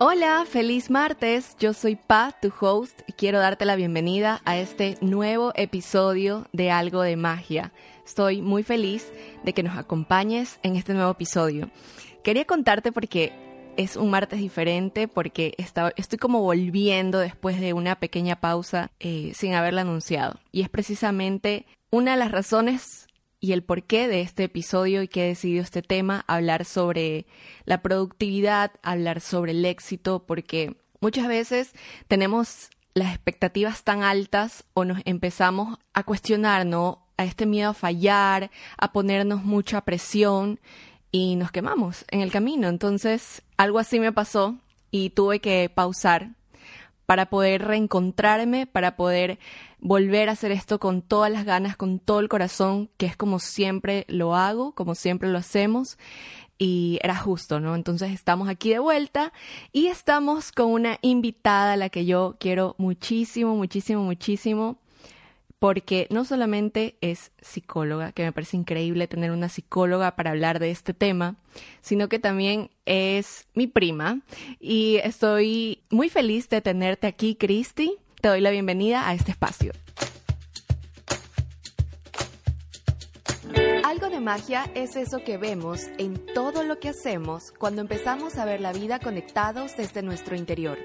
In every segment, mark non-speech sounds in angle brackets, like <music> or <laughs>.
Hola, feliz martes. Yo soy Pa, tu host, y quiero darte la bienvenida a este nuevo episodio de Algo de Magia. Estoy muy feliz de que nos acompañes en este nuevo episodio. Quería contarte porque es un martes diferente, porque estoy como volviendo después de una pequeña pausa eh, sin haberla anunciado. Y es precisamente una de las razones y el porqué de este episodio y que he decidido este tema, hablar sobre la productividad, hablar sobre el éxito, porque muchas veces tenemos las expectativas tan altas o nos empezamos a cuestionar, ¿no? A este miedo a fallar, a ponernos mucha presión y nos quemamos en el camino. Entonces, algo así me pasó y tuve que pausar para poder reencontrarme, para poder volver a hacer esto con todas las ganas, con todo el corazón, que es como siempre lo hago, como siempre lo hacemos. Y era justo, ¿no? Entonces estamos aquí de vuelta y estamos con una invitada a la que yo quiero muchísimo, muchísimo, muchísimo porque no solamente es psicóloga, que me parece increíble tener una psicóloga para hablar de este tema, sino que también es mi prima y estoy muy feliz de tenerte aquí, Cristi. Te doy la bienvenida a este espacio. Algo de magia es eso que vemos en todo lo que hacemos cuando empezamos a ver la vida conectados desde nuestro interior.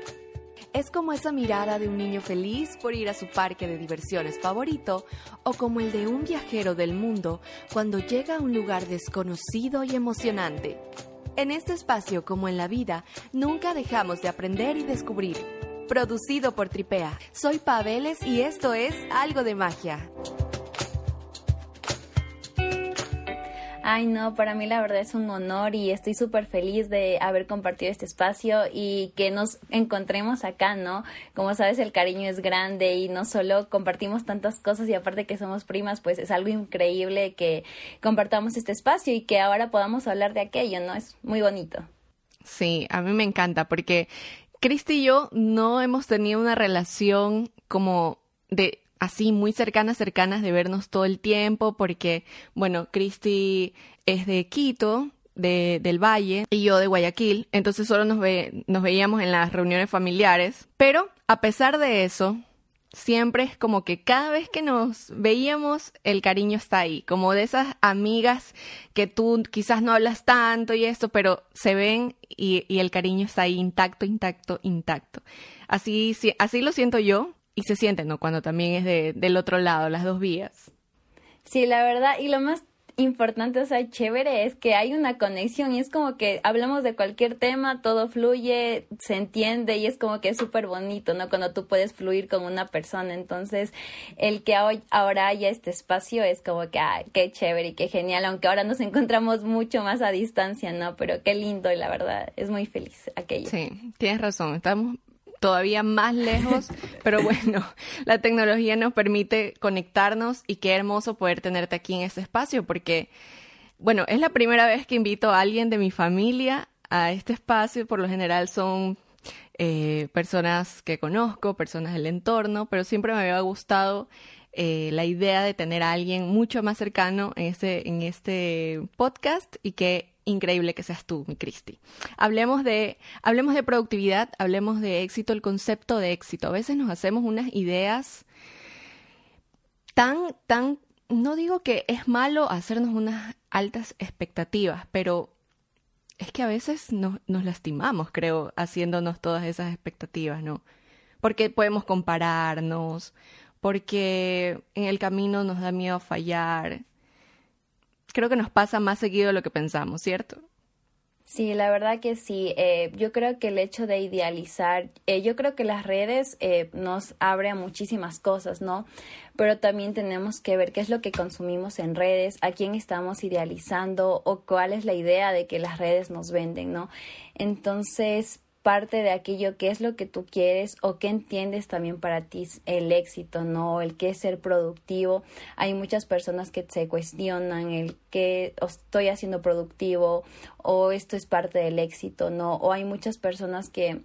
Es como esa mirada de un niño feliz por ir a su parque de diversiones favorito o como el de un viajero del mundo cuando llega a un lugar desconocido y emocionante. En este espacio, como en la vida, nunca dejamos de aprender y descubrir. Producido por Tripea. Soy Paveles y esto es Algo de Magia. Ay, no, para mí la verdad es un honor y estoy súper feliz de haber compartido este espacio y que nos encontremos acá, ¿no? Como sabes, el cariño es grande y no solo compartimos tantas cosas y aparte que somos primas, pues es algo increíble que compartamos este espacio y que ahora podamos hablar de aquello, ¿no? Es muy bonito. Sí, a mí me encanta porque Cristi y yo no hemos tenido una relación como de así muy cercanas, cercanas de vernos todo el tiempo, porque, bueno, Cristi es de Quito, de, del Valle, y yo de Guayaquil, entonces solo nos, ve, nos veíamos en las reuniones familiares, pero a pesar de eso, siempre es como que cada vez que nos veíamos, el cariño está ahí, como de esas amigas que tú quizás no hablas tanto y esto, pero se ven y, y el cariño está ahí intacto, intacto, intacto. Así, así lo siento yo y se siente, ¿no? Cuando también es de, del otro lado, las dos vías. Sí, la verdad, y lo más importante, o sea, chévere, es que hay una conexión y es como que hablamos de cualquier tema, todo fluye, se entiende y es como que es súper bonito, ¿no? Cuando tú puedes fluir con una persona. Entonces, el que hoy, ahora haya este espacio es como que, ah, qué chévere y qué genial, aunque ahora nos <laughs> encontramos mucho más a distancia, ¿no? Pero qué lindo y la verdad, es muy feliz aquello. Sí, tienes razón, estamos todavía más lejos, <laughs> pero bueno, la tecnología nos permite conectarnos y qué hermoso poder tenerte aquí en este espacio, porque, bueno, es la primera vez que invito a alguien de mi familia a este espacio, por lo general son eh, personas que conozco, personas del entorno, pero siempre me había gustado eh, la idea de tener a alguien mucho más cercano en este, en este podcast y que increíble que seas tú, mi Cristi. Hablemos de, hablemos de productividad, hablemos de éxito, el concepto de éxito. A veces nos hacemos unas ideas tan, tan, no digo que es malo hacernos unas altas expectativas, pero es que a veces nos, nos lastimamos, creo, haciéndonos todas esas expectativas, ¿no? Porque podemos compararnos, porque en el camino nos da miedo fallar, creo que nos pasa más seguido de lo que pensamos, ¿cierto? Sí, la verdad que sí. Eh, yo creo que el hecho de idealizar, eh, yo creo que las redes eh, nos abren muchísimas cosas, ¿no? Pero también tenemos que ver qué es lo que consumimos en redes, a quién estamos idealizando o cuál es la idea de que las redes nos venden, ¿no? Entonces, parte de aquello que es lo que tú quieres o que entiendes también para ti el éxito, ¿no? El que es ser productivo. Hay muchas personas que se cuestionan el que estoy haciendo productivo o esto es parte del éxito, ¿no? O hay muchas personas que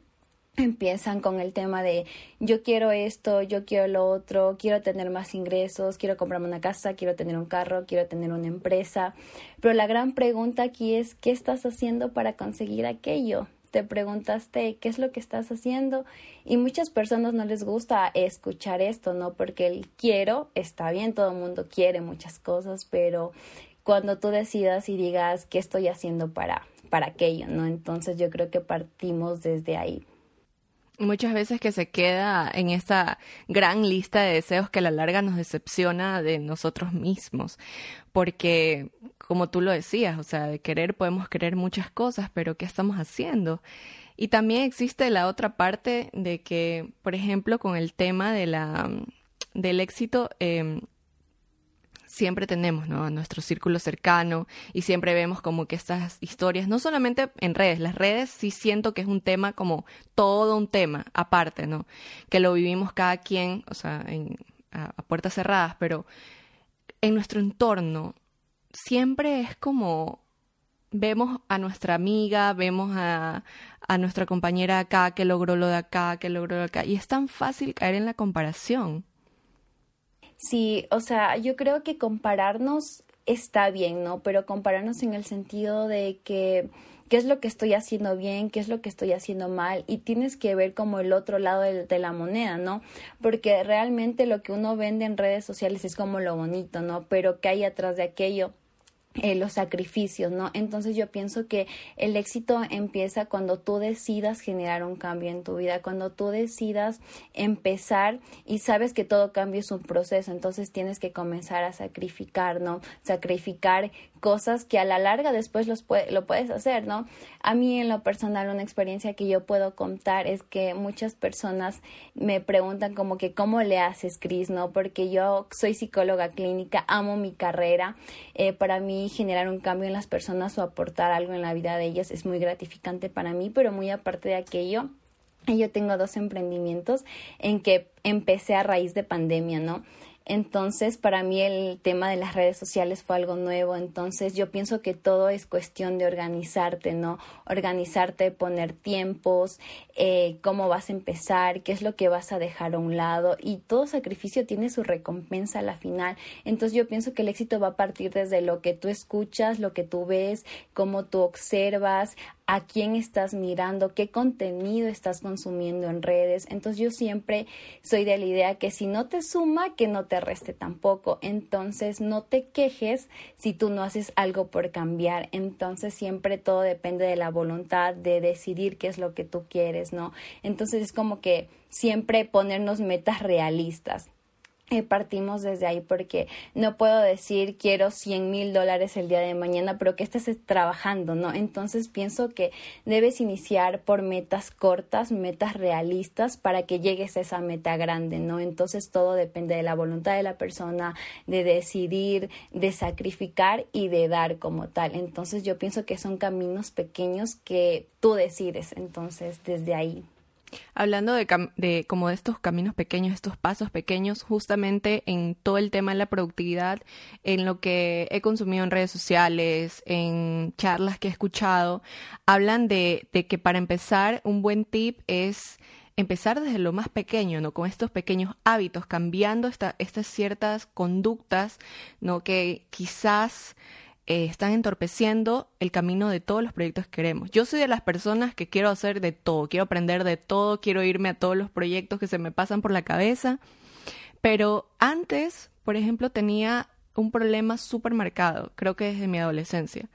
empiezan con el tema de yo quiero esto, yo quiero lo otro, quiero tener más ingresos, quiero comprarme una casa, quiero tener un carro, quiero tener una empresa. Pero la gran pregunta aquí es, ¿qué estás haciendo para conseguir aquello? Te preguntaste qué es lo que estás haciendo y muchas personas no les gusta escuchar esto, ¿no? Porque el quiero está bien, todo el mundo quiere muchas cosas, pero cuando tú decidas y digas qué estoy haciendo para, para aquello, ¿no? Entonces yo creo que partimos desde ahí. Muchas veces que se queda en esa gran lista de deseos que a la larga nos decepciona de nosotros mismos, porque como tú lo decías, o sea, de querer podemos querer muchas cosas, pero ¿qué estamos haciendo? Y también existe la otra parte de que, por ejemplo, con el tema de la, del éxito, eh, siempre tenemos ¿no? a nuestro círculo cercano y siempre vemos como que estas historias, no solamente en redes, las redes sí siento que es un tema como todo un tema aparte, ¿no? Que lo vivimos cada quien, o sea, en, a puertas cerradas, pero en nuestro entorno siempre es como vemos a nuestra amiga, vemos a, a nuestra compañera acá que logró lo de acá, que logró lo de acá, y es tan fácil caer en la comparación. Sí, o sea, yo creo que compararnos está bien, ¿no? Pero compararnos en el sentido de que qué es lo que estoy haciendo bien, qué es lo que estoy haciendo mal y tienes que ver como el otro lado de, de, la moneda, ¿no? Porque realmente lo que uno vende en redes sociales es como lo bonito, ¿no? Pero ¿qué hay atrás de aquello? Eh, los sacrificios, ¿no? Entonces yo pienso que el éxito empieza cuando tú decidas generar un cambio en tu vida, cuando tú decidas empezar y sabes que todo cambio es un proceso, entonces tienes que comenzar a sacrificar, ¿no? Sacrificar cosas que a la larga después los lo puedes hacer, ¿no? A mí en lo personal una experiencia que yo puedo contar es que muchas personas me preguntan como que cómo le haces, Cris, ¿no? Porque yo soy psicóloga clínica, amo mi carrera, eh, para mí generar un cambio en las personas o aportar algo en la vida de ellas es muy gratificante para mí, pero muy aparte de aquello, yo tengo dos emprendimientos en que empecé a raíz de pandemia, ¿no? Entonces, para mí el tema de las redes sociales fue algo nuevo. Entonces, yo pienso que todo es cuestión de organizarte, ¿no? Organizarte, poner tiempos, eh, cómo vas a empezar, qué es lo que vas a dejar a un lado. Y todo sacrificio tiene su recompensa a la final. Entonces, yo pienso que el éxito va a partir desde lo que tú escuchas, lo que tú ves, cómo tú observas, a quién estás mirando, qué contenido estás consumiendo en redes. Entonces yo siempre soy de la idea que si no te suma, que no te reste tampoco. Entonces no te quejes si tú no haces algo por cambiar. Entonces siempre todo depende de la voluntad de decidir qué es lo que tú quieres, ¿no? Entonces es como que siempre ponernos metas realistas. Eh, partimos desde ahí porque no puedo decir quiero 100 mil dólares el día de mañana, pero que estés trabajando, ¿no? Entonces pienso que debes iniciar por metas cortas, metas realistas para que llegues a esa meta grande, ¿no? Entonces todo depende de la voluntad de la persona, de decidir, de sacrificar y de dar como tal. Entonces yo pienso que son caminos pequeños que tú decides, entonces desde ahí. Hablando de, de, como de estos caminos pequeños, estos pasos pequeños, justamente en todo el tema de la productividad, en lo que he consumido en redes sociales, en charlas que he escuchado, hablan de, de que para empezar un buen tip es empezar desde lo más pequeño, ¿no? Con estos pequeños hábitos, cambiando esta, estas ciertas conductas, ¿no? Que quizás eh, están entorpeciendo el camino de todos los proyectos que queremos. Yo soy de las personas que quiero hacer de todo, quiero aprender de todo, quiero irme a todos los proyectos que se me pasan por la cabeza, pero antes, por ejemplo, tenía un problema súper marcado, creo que desde mi adolescencia,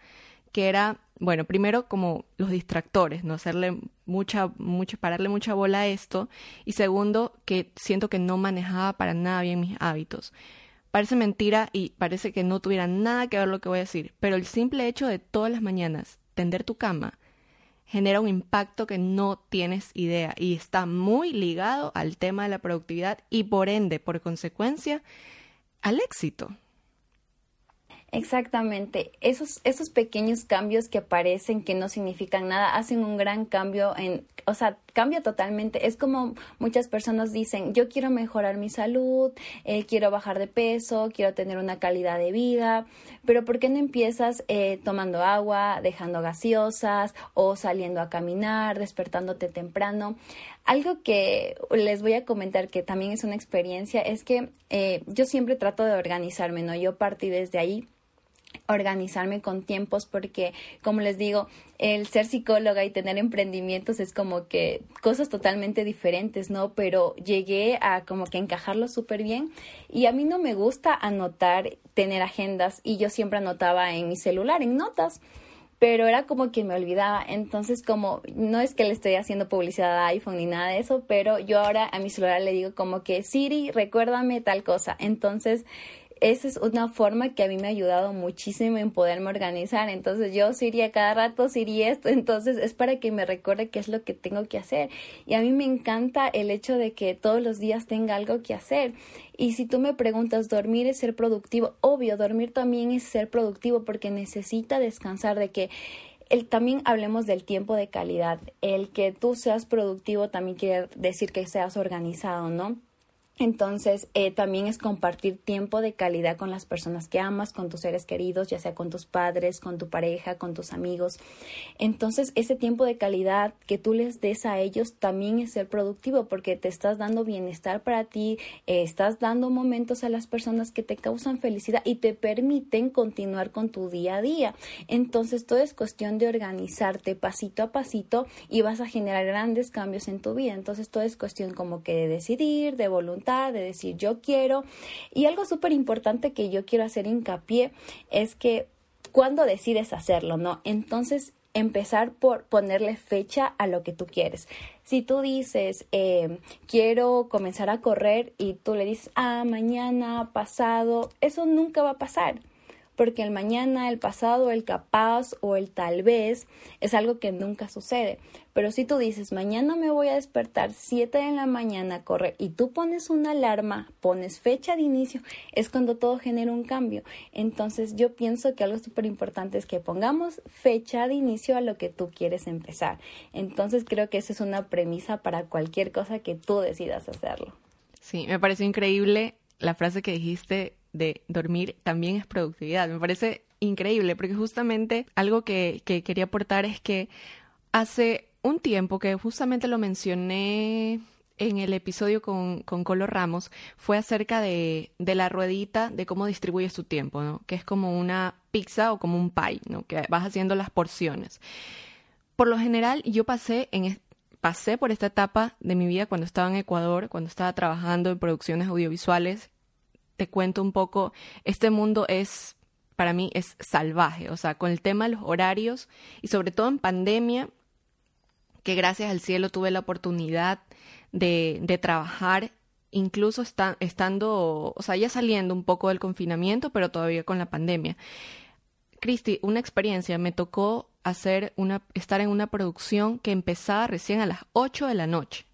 que era, bueno, primero como los distractores, no hacerle mucha, mucha, pararle mucha bola a esto, y segundo, que siento que no manejaba para nada bien mis hábitos. Parece mentira y parece que no tuviera nada que ver lo que voy a decir, pero el simple hecho de todas las mañanas tender tu cama genera un impacto que no tienes idea y está muy ligado al tema de la productividad y por ende, por consecuencia, al éxito. Exactamente. Esos, esos pequeños cambios que parecen que no significan nada hacen un gran cambio en, o sea, cambia totalmente. Es como muchas personas dicen, yo quiero mejorar mi salud, eh, quiero bajar de peso, quiero tener una calidad de vida, pero ¿por qué no empiezas eh, tomando agua, dejando gaseosas o saliendo a caminar, despertándote temprano? Algo que les voy a comentar que también es una experiencia es que eh, yo siempre trato de organizarme, ¿no? Yo partí desde ahí organizarme con tiempos porque como les digo el ser psicóloga y tener emprendimientos es como que cosas totalmente diferentes no pero llegué a como que encajarlo súper bien y a mí no me gusta anotar tener agendas y yo siempre anotaba en mi celular en notas pero era como que me olvidaba. Entonces, como no es que le estoy haciendo publicidad a iPhone ni nada de eso, pero yo ahora a mi celular le digo como que Siri, recuérdame tal cosa. Entonces, esa es una forma que a mí me ha ayudado muchísimo en poderme organizar. Entonces yo iría cada rato, iría esto, entonces es para que me recuerde qué es lo que tengo que hacer. Y a mí me encanta el hecho de que todos los días tenga algo que hacer. Y si tú me preguntas, dormir es ser productivo, obvio, dormir también es ser productivo porque necesita descansar de que el, también hablemos del tiempo de calidad. El que tú seas productivo también quiere decir que seas organizado, ¿no? Entonces, eh, también es compartir tiempo de calidad con las personas que amas, con tus seres queridos, ya sea con tus padres, con tu pareja, con tus amigos. Entonces, ese tiempo de calidad que tú les des a ellos también es ser productivo porque te estás dando bienestar para ti, eh, estás dando momentos a las personas que te causan felicidad y te permiten continuar con tu día a día. Entonces, todo es cuestión de organizarte pasito a pasito y vas a generar grandes cambios en tu vida. Entonces, todo es cuestión como que de decidir, de voluntad de decir yo quiero. Y algo súper importante que yo quiero hacer hincapié es que cuando decides hacerlo, ¿no? Entonces empezar por ponerle fecha a lo que tú quieres. Si tú dices, eh, quiero comenzar a correr y tú le dices, ah, mañana, pasado, eso nunca va a pasar porque el mañana, el pasado, el capaz o el tal vez es algo que nunca sucede. Pero si tú dices, mañana me voy a despertar 7 de la mañana a correr y tú pones una alarma, pones fecha de inicio, es cuando todo genera un cambio. Entonces yo pienso que algo súper importante es que pongamos fecha de inicio a lo que tú quieres empezar. Entonces creo que esa es una premisa para cualquier cosa que tú decidas hacerlo. Sí, me parece increíble la frase que dijiste de dormir también es productividad. Me parece increíble porque justamente algo que, quería aportar es que hace un tiempo que justamente lo mencioné en el episodio con, con Colo Ramos fue acerca de, de, la ruedita de cómo distribuyes tu tiempo, ¿no? Que es como una pizza o como un pie, ¿no? Que vas haciendo las porciones. Por lo general, yo pasé en pasé por esta etapa de mi vida cuando estaba en Ecuador, cuando estaba trabajando en producciones audiovisuales cuento un poco, este mundo es, para mí, es salvaje, o sea, con el tema de los horarios y sobre todo en pandemia, que gracias al cielo tuve la oportunidad de, de trabajar incluso está, estando, o sea, ya saliendo un poco del confinamiento, pero todavía con la pandemia. Cristi, una experiencia, me tocó hacer una, estar en una producción que empezaba recién a las 8 de la noche.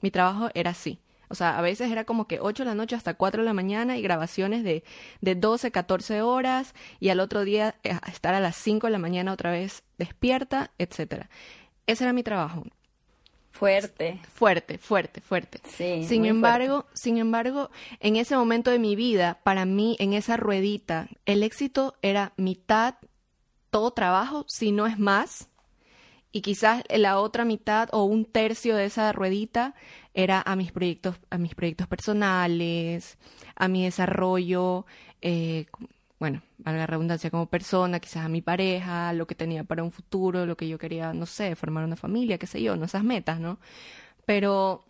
Mi trabajo era así. O sea, a veces era como que 8 de la noche hasta 4 de la mañana y grabaciones de, de 12, 14 horas y al otro día eh, estar a las 5 de la mañana otra vez despierta, etcétera. Ese era mi trabajo. Fuerte. Fuerte, fuerte, fuerte. Sí. Sin embargo, sin embargo, en ese momento de mi vida, para mí, en esa ruedita, el éxito era mitad todo trabajo, si no es más, y quizás la otra mitad o un tercio de esa ruedita era a mis proyectos, a mis proyectos personales, a mi desarrollo, eh, bueno, valga la redundancia como persona, quizás a mi pareja, lo que tenía para un futuro, lo que yo quería, no sé, formar una familia, qué sé yo, no esas metas, ¿no? Pero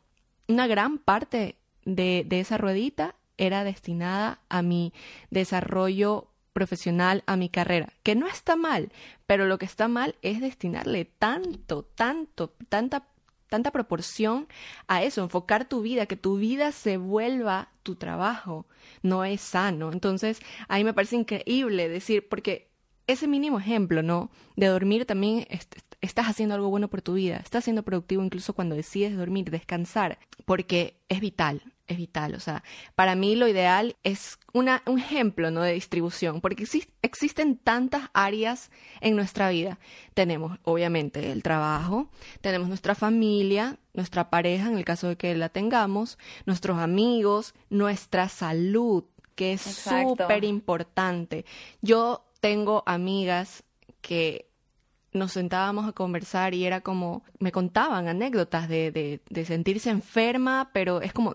una gran parte de, de esa ruedita era destinada a mi desarrollo profesional a mi carrera, que no está mal, pero lo que está mal es destinarle tanto, tanto, tanta tanta proporción a eso, enfocar tu vida, que tu vida se vuelva tu trabajo, no es sano. Entonces, a mí me parece increíble decir, porque ese mínimo ejemplo, ¿no? De dormir también estás haciendo algo bueno por tu vida, estás siendo productivo incluso cuando decides dormir, descansar, porque es vital, es vital. O sea, para mí lo ideal es una, un ejemplo ¿no? de distribución, porque existen tantas áreas en nuestra vida. Tenemos, obviamente, el trabajo, tenemos nuestra familia, nuestra pareja, en el caso de que la tengamos, nuestros amigos, nuestra salud, que es súper importante. Yo tengo amigas que nos sentábamos a conversar y era como, me contaban anécdotas de, de, de, sentirse enferma, pero es como,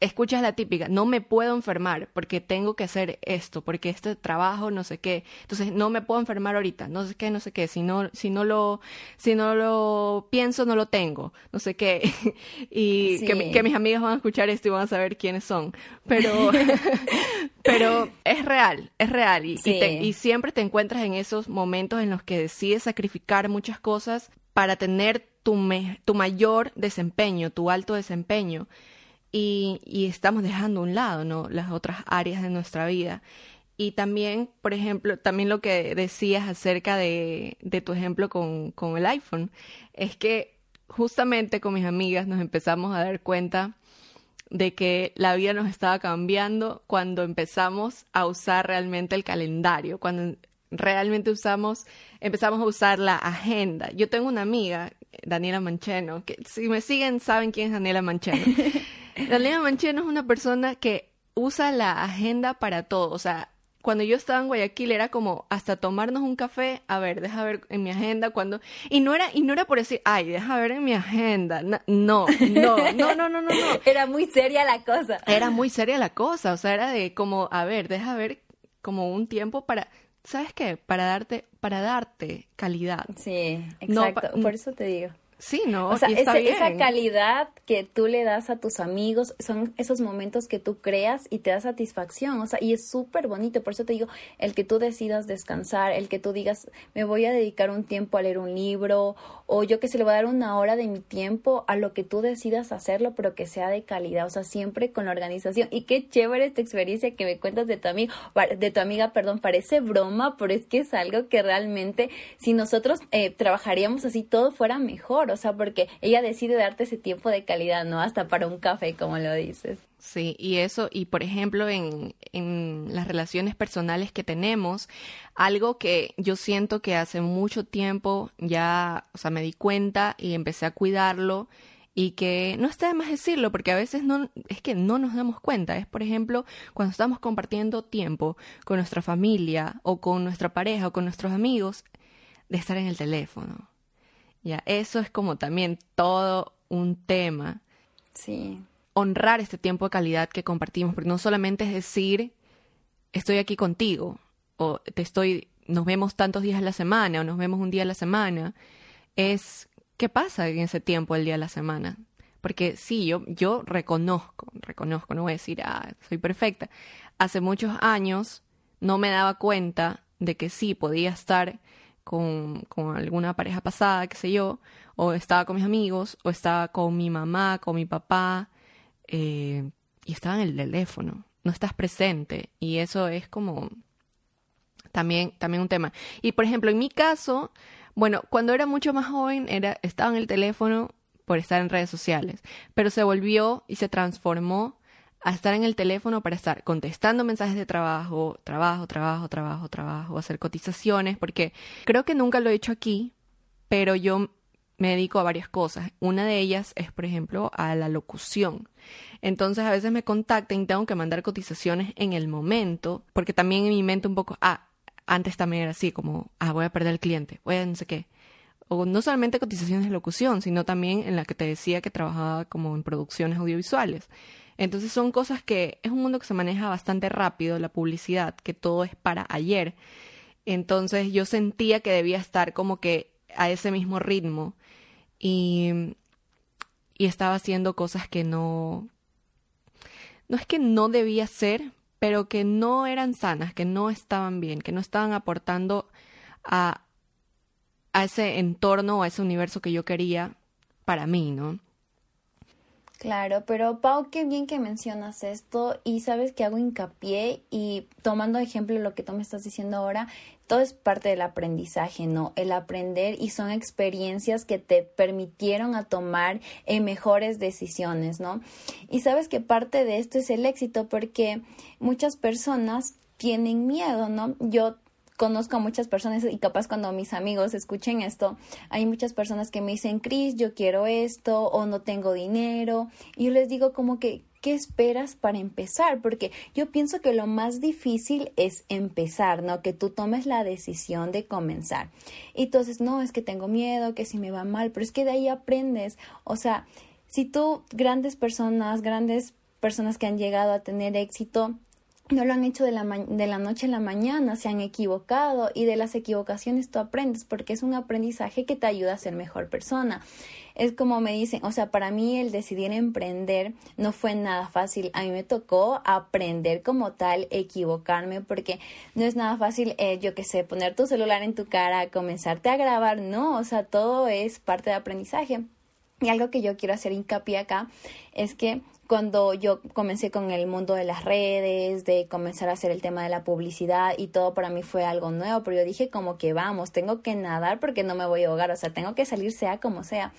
escuchas la típica, no me puedo enfermar porque tengo que hacer esto, porque este trabajo, no sé qué, entonces no me puedo enfermar ahorita, no sé qué, no sé qué, si no, si no lo, si no lo pienso, no lo tengo, no sé qué, <laughs> y que, mis amigas van a escuchar esto y van a saber quiénes son, pero, <laughs> pero es real, es real, y, y siempre te encuentras en esos momentos en los que decides sacrificar muchas cosas para tener tu, tu mayor desempeño, tu alto desempeño y, estamos dejando a un lado ¿no? las otras áreas de nuestra vida. Y también, por ejemplo, también lo que decías acerca de, de tu ejemplo con, con el iPhone, es que justamente con mis amigas nos empezamos a dar cuenta de que la vida nos estaba cambiando cuando empezamos a usar realmente el calendario, cuando realmente usamos, empezamos a usar la agenda. Yo tengo una amiga, Daniela Mancheno, que si me siguen saben quién es Daniela Mancheno. <laughs> Daniela Mancheno es una persona que usa la agenda para todo. O sea, cuando yo estaba en Guayaquil era como hasta tomarnos un café, a ver, deja ver en mi agenda cuando y no era y no era por decir, ay, deja ver en mi agenda. No, no, no, no, no, no, no. Era muy seria la cosa. Era muy seria la cosa, o sea, era de como, a ver, deja ver como un tiempo para ¿sabes qué? Para darte para darte calidad. Sí, exacto, por eso te digo. Sí, ¿no? O sea, esa calidad que tú le das a tus amigos son esos momentos que tú creas y te da satisfacción. O sea, y es súper bonito. Por eso te digo, el que tú decidas descansar, el que tú digas, me voy a dedicar un tiempo a leer un libro, o yo que se le voy a dar una hora de mi tiempo a lo que tú decidas hacerlo, pero que sea de calidad. O sea, siempre con la organización. Y qué chévere esta experiencia que me cuentas de tu amigo, de tu amiga, perdón, parece broma, pero es que es algo que realmente, si nosotros eh, trabajaríamos así, todo fuera mejor o sea, porque ella decide darte ese tiempo de calidad, ¿no? Hasta para un café, como lo dices. Sí, y eso, y por ejemplo, en, en las relaciones personales que tenemos, algo que yo siento que hace mucho tiempo ya, o sea, me di cuenta y empecé a cuidarlo y que no está de más decirlo porque a veces no es que no nos damos cuenta es por ejemplo cuando estamos compartiendo tiempo con nuestra familia o con nuestra pareja o con nuestros amigos de estar en el teléfono ya, eso es como también todo un tema. Sí. Honrar este tiempo de calidad que compartimos, porque no solamente es decir, estoy aquí contigo, o te estoy, nos vemos tantos días a la semana, o nos vemos un día a la semana, es qué pasa en ese tiempo el día a la semana. Porque sí, yo, yo reconozco, reconozco, no voy a decir, ah, soy perfecta. Hace muchos años no me daba cuenta de que sí podía estar con, con alguna pareja pasada, qué sé yo, o estaba con mis amigos, o estaba con mi mamá, con mi papá, eh, y estaba en el teléfono, no estás presente, y eso es como también, también un tema. Y por ejemplo, en mi caso, bueno, cuando era mucho más joven, era, estaba en el teléfono por estar en redes sociales, pero se volvió y se transformó a estar en el teléfono para estar contestando mensajes de trabajo, trabajo, trabajo, trabajo, trabajo, hacer cotizaciones, porque creo que nunca lo he hecho aquí, pero yo me dedico a varias cosas. Una de ellas es, por ejemplo, a la locución. Entonces a veces me contactan y tengo que mandar cotizaciones en el momento, porque también en mi mente un poco, ah, antes también era así, como, ah, voy a perder el cliente, voy a no sé qué. O no solamente cotizaciones de locución, sino también en la que te decía que trabajaba como en producciones audiovisuales. Entonces son cosas que es un mundo que se maneja bastante rápido, la publicidad, que todo es para ayer. Entonces yo sentía que debía estar como que a ese mismo ritmo y, y estaba haciendo cosas que no, no es que no debía hacer, pero que no eran sanas, que no estaban bien, que no estaban aportando a, a ese entorno o a ese universo que yo quería para mí, ¿no? Claro, pero Pau, qué bien que mencionas esto y sabes que hago hincapié y tomando ejemplo lo que tú me estás diciendo ahora, todo es parte del aprendizaje, ¿no? El aprender y son experiencias que te permitieron a tomar eh, mejores decisiones, ¿no? Y sabes que parte de esto es el éxito porque muchas personas tienen miedo, ¿no? Yo conozco a muchas personas y capaz cuando mis amigos escuchen esto, hay muchas personas que me dicen, Cris, yo quiero esto o no tengo dinero. Y yo les digo como que, ¿qué esperas para empezar? Porque yo pienso que lo más difícil es empezar, ¿no? Que tú tomes la decisión de comenzar. Y entonces, no, es que tengo miedo, que si me va mal, pero es que de ahí aprendes. O sea, si tú, grandes personas, grandes personas que han llegado a tener éxito no lo han hecho de la, de la noche a la mañana, se han equivocado y de las equivocaciones tú aprendes porque es un aprendizaje que te ayuda a ser mejor persona. Es como me dicen, o sea, para mí el decidir emprender no fue nada fácil. A mí me tocó aprender como tal, equivocarme porque no es nada fácil, eh, yo qué sé, poner tu celular en tu cara, comenzarte a grabar, no, o sea, todo es parte de aprendizaje. Y algo que yo quiero hacer hincapié acá es que cuando yo comencé con el mundo de las redes, de comenzar a hacer el tema de la publicidad y todo para mí fue algo nuevo, pero yo dije como que vamos, tengo que nadar porque no me voy a ahogar, o sea, tengo que salir sea como sea.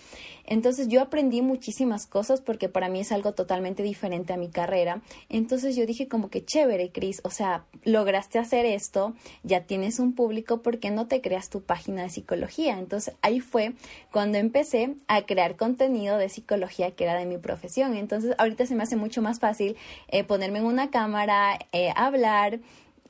Entonces yo aprendí muchísimas cosas porque para mí es algo totalmente diferente a mi carrera. Entonces yo dije como que chévere, Cris, o sea, lograste hacer esto, ya tienes un público, ¿por qué no te creas tu página de psicología? Entonces ahí fue cuando empecé a crear contenido de psicología que era de mi profesión. Entonces ahorita se me hace mucho más fácil eh, ponerme en una cámara, eh, hablar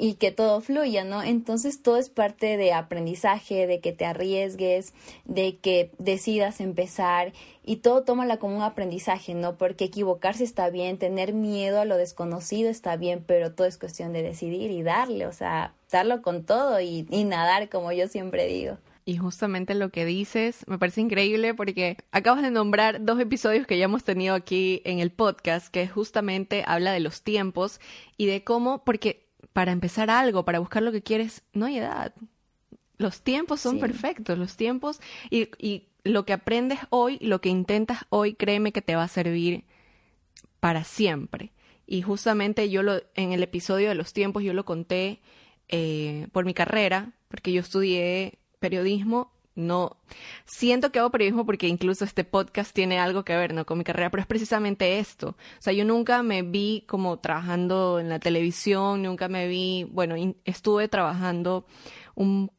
y que todo fluya, ¿no? Entonces todo es parte de aprendizaje, de que te arriesgues, de que decidas empezar y todo tómala como un aprendizaje, ¿no? Porque equivocarse está bien, tener miedo a lo desconocido está bien, pero todo es cuestión de decidir y darle, o sea, darlo con todo y nadar, como yo siempre digo. Y justamente lo que dices me parece increíble porque acabas de nombrar dos episodios que ya hemos tenido aquí en el podcast, que justamente habla de los tiempos y de cómo, porque para empezar algo, para buscar lo que quieres, no hay edad. Los tiempos son perfectos, los tiempos y, y lo que aprendes hoy, lo que intentas hoy, créeme que te va a servir para siempre. Y justamente yo lo, en el episodio de los tiempos, yo lo conté eh, por mi carrera, porque yo estudié periodismo, no siento que hago periodismo porque incluso este podcast tiene algo que ver ¿no? con mi carrera, pero es precisamente esto. O sea, yo nunca me vi como trabajando en la televisión, nunca me vi, bueno, estuve trabajando un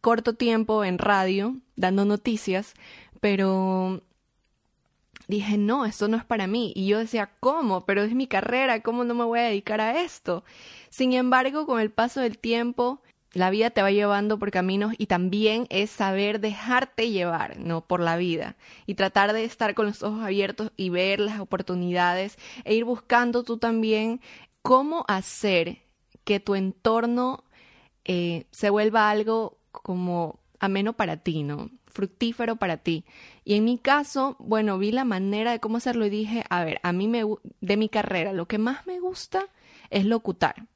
corto tiempo en radio, dando noticias, pero dije, no, esto no es para mí. Y yo decía, ¿cómo? Pero es mi carrera, ¿cómo no me voy a dedicar a esto? Sin embargo, con el paso del tiempo, la vida te va llevando por caminos y también es saber dejarte llevar, ¿no? Por la vida y tratar de estar con los ojos abiertos y ver las oportunidades e ir buscando tú también cómo hacer que tu entorno eh, se vuelva algo como ameno para ti, ¿no? Fructífero para ti. Y en mi caso, bueno, vi la manera de cómo hacerlo y dije, a ver, a mí me, de mi carrera, lo que más me gusta es locutar.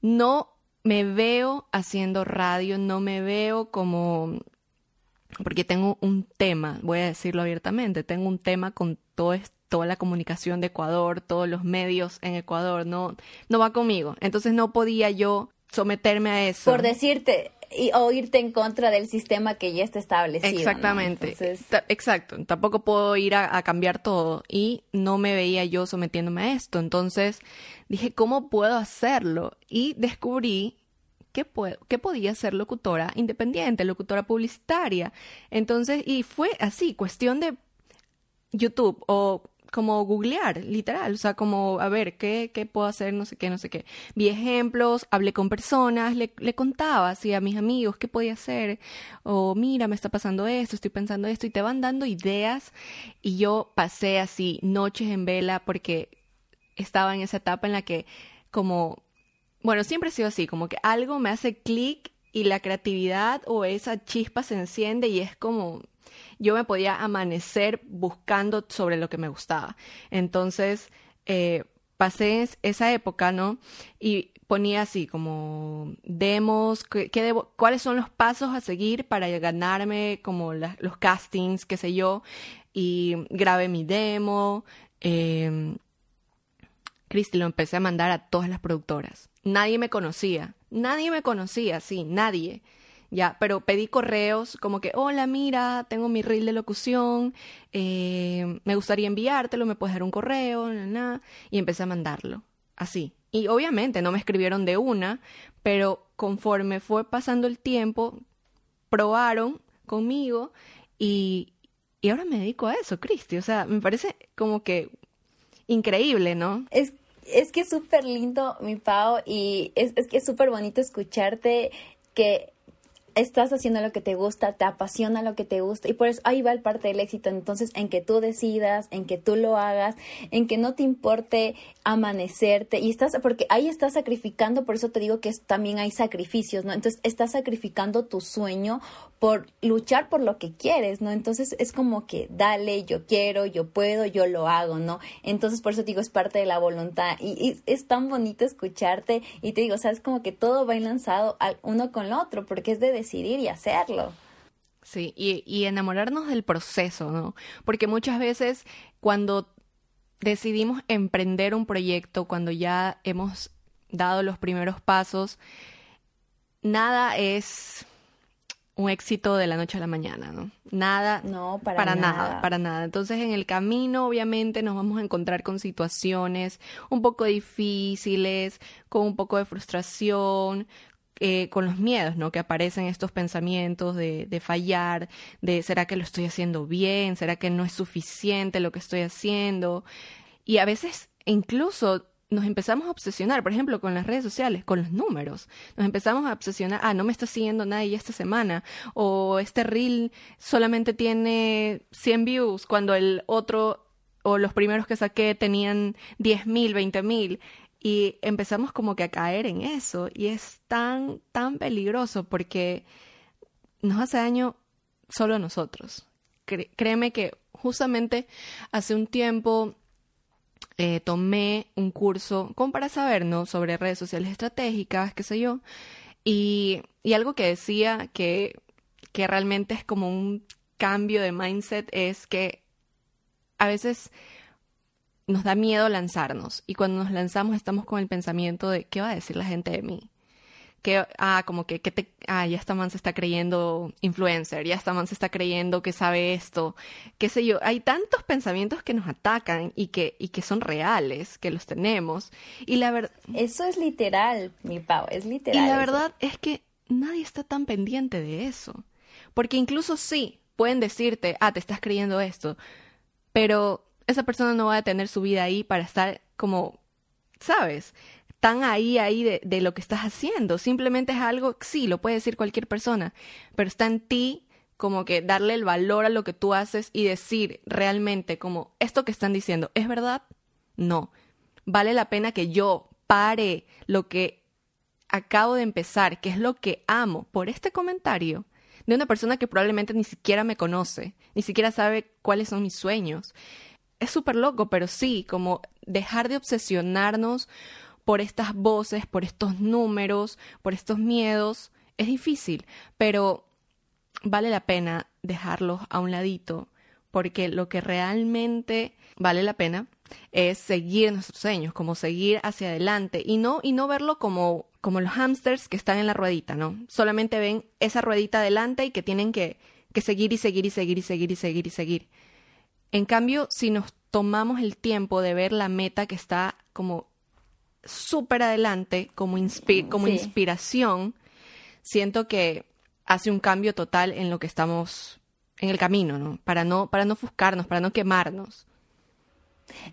No me veo haciendo radio, no me veo como porque tengo un tema, voy a decirlo abiertamente, tengo un tema con todo toda la comunicación de Ecuador, todos los medios en Ecuador, no, no va conmigo. Entonces no podía yo someterme a eso. Por decirte, y, o irte en contra del sistema que ya está establecido. Exactamente. Exacto. Tampoco puedo ir a, a, cambiar todo y no me veía yo sometiéndome a esto. Entonces dije, ¿cómo puedo hacerlo? Y descubrí que, puedo, que podía ser locutora independiente, locutora publicitaria. Entonces, y fue así, cuestión de YouTube o como googlear, literal, o sea, como a ver qué, qué puedo hacer, no sé qué, no sé qué. Vi ejemplos, hablé con personas, le, le contaba así a mis amigos qué podía hacer, o mira, me está pasando esto, estoy pensando esto, y te van dando ideas, y yo pasé así noches en vela porque estaba en esa etapa en la que como, bueno, siempre he sido así, como que algo me hace clic y la creatividad o esa chispa se enciende y es como yo me podía amanecer buscando sobre lo que me gustaba. Entonces, eh, pasé esa época, ¿no? Y ponía así como demos, ¿qué, debo, cuáles son los pasos a seguir para ganarme como los castings, qué sé yo, y grabé mi demo. Eh, Cristi lo empecé a mandar a todas las productoras. Nadie me conocía, nadie me conocía, sí, nadie. Ya, pero pedí correos como que, hola, mira, tengo mi reel de locución, eh, me gustaría enviártelo, me puedes dar un correo, nada, y empecé a mandarlo, así. Y obviamente no me escribieron de una, pero conforme fue pasando el tiempo, probaron conmigo y, y ahora me dedico a eso, Cristi. O sea, me parece como que increíble, ¿no? Es es que es súper lindo, mi Pau, y es, es que es súper bonito escucharte que estás haciendo lo que te gusta, te apasiona lo que te gusta y por eso ahí va el parte del éxito. Entonces, en que tú decidas, en que tú lo hagas, en que no te importe amanecerte y estás, porque ahí estás sacrificando, por eso te digo que también hay sacrificios, ¿no? Entonces, estás sacrificando tu sueño por luchar por lo que quieres, ¿no? Entonces, es como que dale, yo quiero, yo puedo, yo lo hago, ¿no? Entonces, por eso te digo, es parte de la voluntad y, es tan bonito escucharte y te digo, sabes, como que todo va enlazado uno con el otro, porque es de decidir y hacerlo. Sí, y, y enamorarnos del proceso, ¿no? Porque muchas veces cuando decidimos emprender un proyecto, cuando ya hemos dado los primeros pasos, nada es un éxito de la noche a la mañana, ¿no? Nada, no, para, nada. para nada. Entonces en el camino obviamente nos vamos a encontrar con situaciones un poco difíciles, con un poco de frustración, eh, con los miedos, ¿no? Que aparecen estos pensamientos de, de fallar, de ¿será que lo estoy haciendo bien? ¿Será que no es suficiente lo que estoy haciendo? Y a veces incluso nos empezamos a obsesionar, por ejemplo, con las redes sociales, con los números. Nos empezamos a obsesionar, ah, no me está siguiendo nadie esta semana, o este reel solamente tiene 100 views cuando el otro o los primeros que saqué tenían 10 mil, 20 mil. Y empezamos como que a caer en eso. Y es tan, tan peligroso porque nos hace daño solo a nosotros. créeme que justamente hace un tiempo eh, tomé un curso como para saber, ¿no? Sobre redes sociales estratégicas, qué sé yo. Y, y algo que decía que, que realmente es como un cambio de mindset es que a veces nos da miedo lanzarnos y cuando nos lanzamos estamos con el pensamiento de qué va a decir la gente de mí que, ah, como que, que te, ah, ya esta man se está creyendo influencer, ya esta man se está creyendo que sabe esto, qué sé yo. Hay tantos pensamientos que nos atacan y que, y que son reales, que los tenemos. Y la verdad... Eso es literal, mi Pau, es literal. Y la verdad es que nadie está tan pendiente de eso. Porque incluso sí, pueden decirte, ah, te estás creyendo esto, pero esa persona no va a tener su vida ahí para estar como, ¿sabes? tan ahí, ahí de, de, lo que estás haciendo. Simplemente es algo, sí, lo puede decir cualquier persona, pero está en ti como que darle el valor a lo que tú haces y decir realmente como, esto que están diciendo, ¿es verdad? No. Vale la pena que yo pare lo que acabo de empezar, que es lo que amo, por este comentario de una persona que probablemente ni siquiera me conoce, ni siquiera sabe cuáles son mis sueños. Es súper loco, pero sí, como dejar de obsesionarnos por estas voces, por estos números, por estos miedos, es difícil, pero vale la pena dejarlos a un ladito, porque lo que realmente vale la pena es seguir nuestros sueños, como seguir hacia adelante y no y no verlo como como los hamsters que están en la ruedita, ¿no? Solamente ven esa ruedita adelante y que tienen que, que seguir y seguir y seguir y seguir y seguir y seguir. En cambio, si nos tomamos el tiempo de ver la meta que está como súper adelante como, como inspiración, siento que hace un cambio total en lo que estamos en el camino, ¿no? Para no, para no ofuscarnos, para no quemarnos.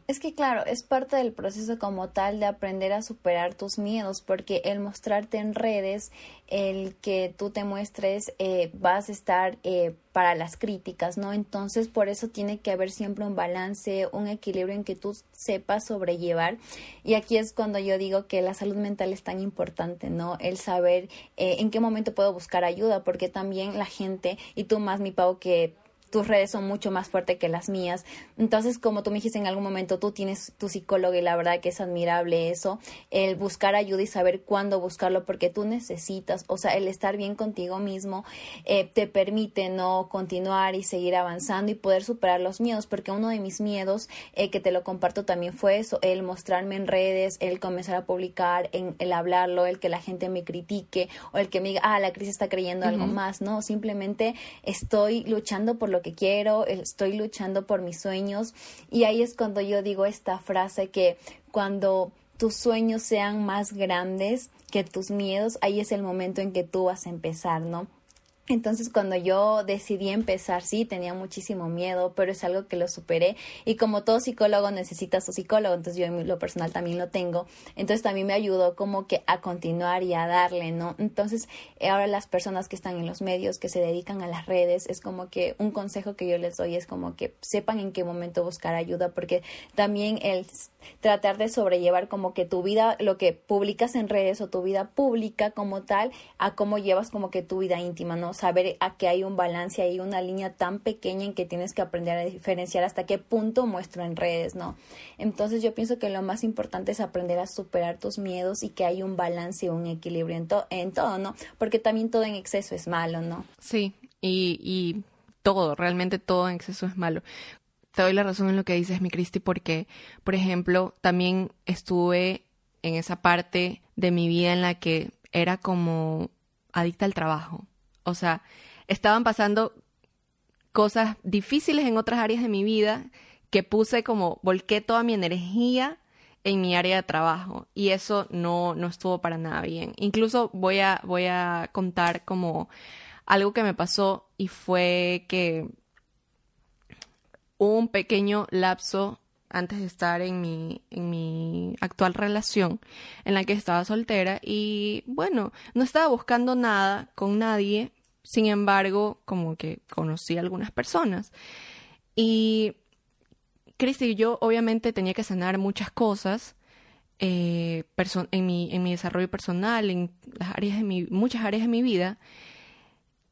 Es que claro, es parte del proceso como tal de aprender a superar tus miedos, porque el mostrarte en redes, el que tú te muestres, eh, vas a estar eh, para las críticas, ¿no? Entonces, por eso tiene que haber siempre un balance, un equilibrio en que tú sepas sobrellevar. Y aquí es cuando yo digo que la salud mental es tan importante, ¿no? El saber eh, en qué momento puedo buscar ayuda, porque también la gente, y tú más, mi Pau, que tus redes son mucho más fuertes que las mías. Entonces, como tú me dijiste en algún momento, tú tienes tu psicólogo y la verdad que es admirable eso, el buscar ayuda y saber cuándo buscarlo, porque tú necesitas, o sea, el estar bien contigo mismo eh, te permite no continuar y seguir avanzando y poder superar los miedos, porque uno de mis miedos, eh, que te lo comparto también fue eso, el mostrarme en redes, el comenzar a publicar, en, el hablarlo, el que la gente me critique o el que me diga, ah, la crisis está creyendo algo más, no, simplemente estoy luchando por lo que quiero, estoy luchando por mis sueños y ahí es cuando yo digo esta frase que cuando tus sueños sean más grandes que tus miedos, ahí es el momento en que tú vas a empezar, ¿no? Entonces cuando yo decidí empezar, sí, tenía muchísimo miedo, pero es algo que lo superé y como todo psicólogo necesita su psicólogo, entonces yo en lo personal también lo tengo, entonces también me ayudó como que a continuar y a darle, ¿no? Entonces ahora las personas que están en los medios, que se dedican a las redes, es como que un consejo que yo les doy es como que sepan en qué momento buscar ayuda, porque también el tratar de sobrellevar como que tu vida, lo que publicas en redes o tu vida pública como tal, a cómo llevas como que tu vida íntima, ¿no? Saber a que hay un balance, hay una línea tan pequeña en que tienes que aprender a diferenciar hasta qué punto muestro en redes, ¿no? Entonces yo pienso que lo más importante es aprender a superar tus miedos y que hay un balance y un equilibrio en, en todo, ¿no? Porque también todo en exceso es malo, ¿no? Sí, y, y todo, realmente todo en exceso es malo te doy la razón en lo que dices, mi Cristi, porque, por ejemplo, también estuve en esa parte de mi vida en la que era como adicta al trabajo. O sea, estaban pasando cosas difíciles en otras áreas de mi vida que puse como, volqué toda mi energía en mi área de trabajo y eso no, no estuvo para nada bien. Incluso voy a, voy a contar como algo que me pasó y fue que un pequeño lapso antes de estar en mi, en mi actual relación en la que estaba soltera y bueno, no estaba buscando nada con nadie, sin embargo, como que conocí a algunas personas. Y Cristi yo obviamente tenía que sanar muchas cosas eh, en, mi, en mi desarrollo personal, en las áreas de mi, muchas áreas de mi vida,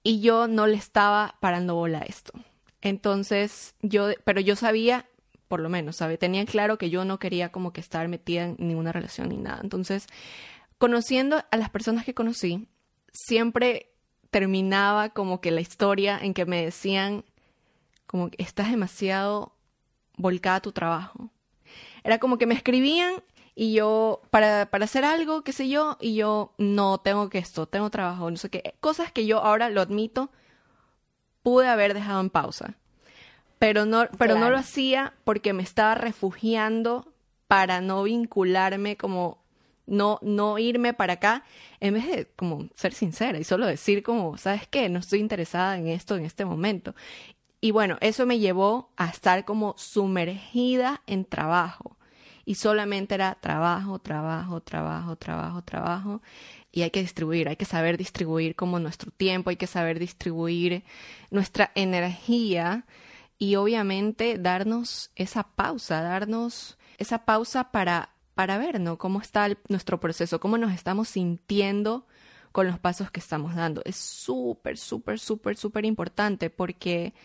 y yo no le estaba parando bola a esto. Entonces, yo, pero yo sabía, por lo menos, ¿sabe? Tenía claro que yo no quería como que estar metida en ninguna relación ni nada. Entonces, conociendo a las personas que conocí, siempre terminaba como que la historia en que me decían como que estás demasiado volcada a tu trabajo. Era como que me escribían y yo, para, para hacer algo, qué sé yo, y yo, no, tengo que esto, tengo trabajo, no sé qué. Cosas que yo ahora lo admito, pude haber dejado en pausa. Pero no, pero no lo hacía porque me estaba refugiando para no vincularme como no, no irme para acá, en vez de como ser sincera y solo decir como, ¿sabes qué? No estoy interesada en esto en este momento. Y bueno, eso me llevó a estar como sumergida en trabajo. Y solamente era trabajo, trabajo, trabajo, trabajo, trabajo y hay que distribuir, hay que saber distribuir como nuestro tiempo, hay que saber distribuir nuestra energía y obviamente darnos esa pausa, darnos esa pausa para, para ver, ¿no? Cómo está nuestro proceso, cómo nos estamos sintiendo con los pasos que estamos dando. Es súper, súper, súper, súper importante porque,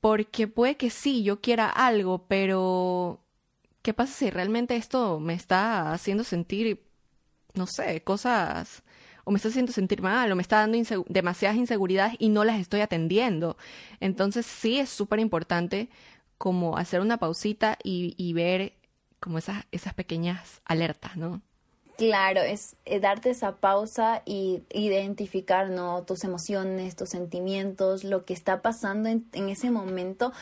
porque puede que sí, yo quiera algo, pero ¿qué pasa si realmente esto me está haciendo sentir no sé, cosas o me está haciendo sentir mal o me está dando demasiadas inseguridades y no las estoy atendiendo. Entonces sí es súper importante como hacer una pausita y, y ver como esas, esas pequeñas alertas, ¿no? Claro, es, eh, darte esa pausa y identificar ¿no? tus emociones, tus sentimientos, lo que está pasando en, en ese momento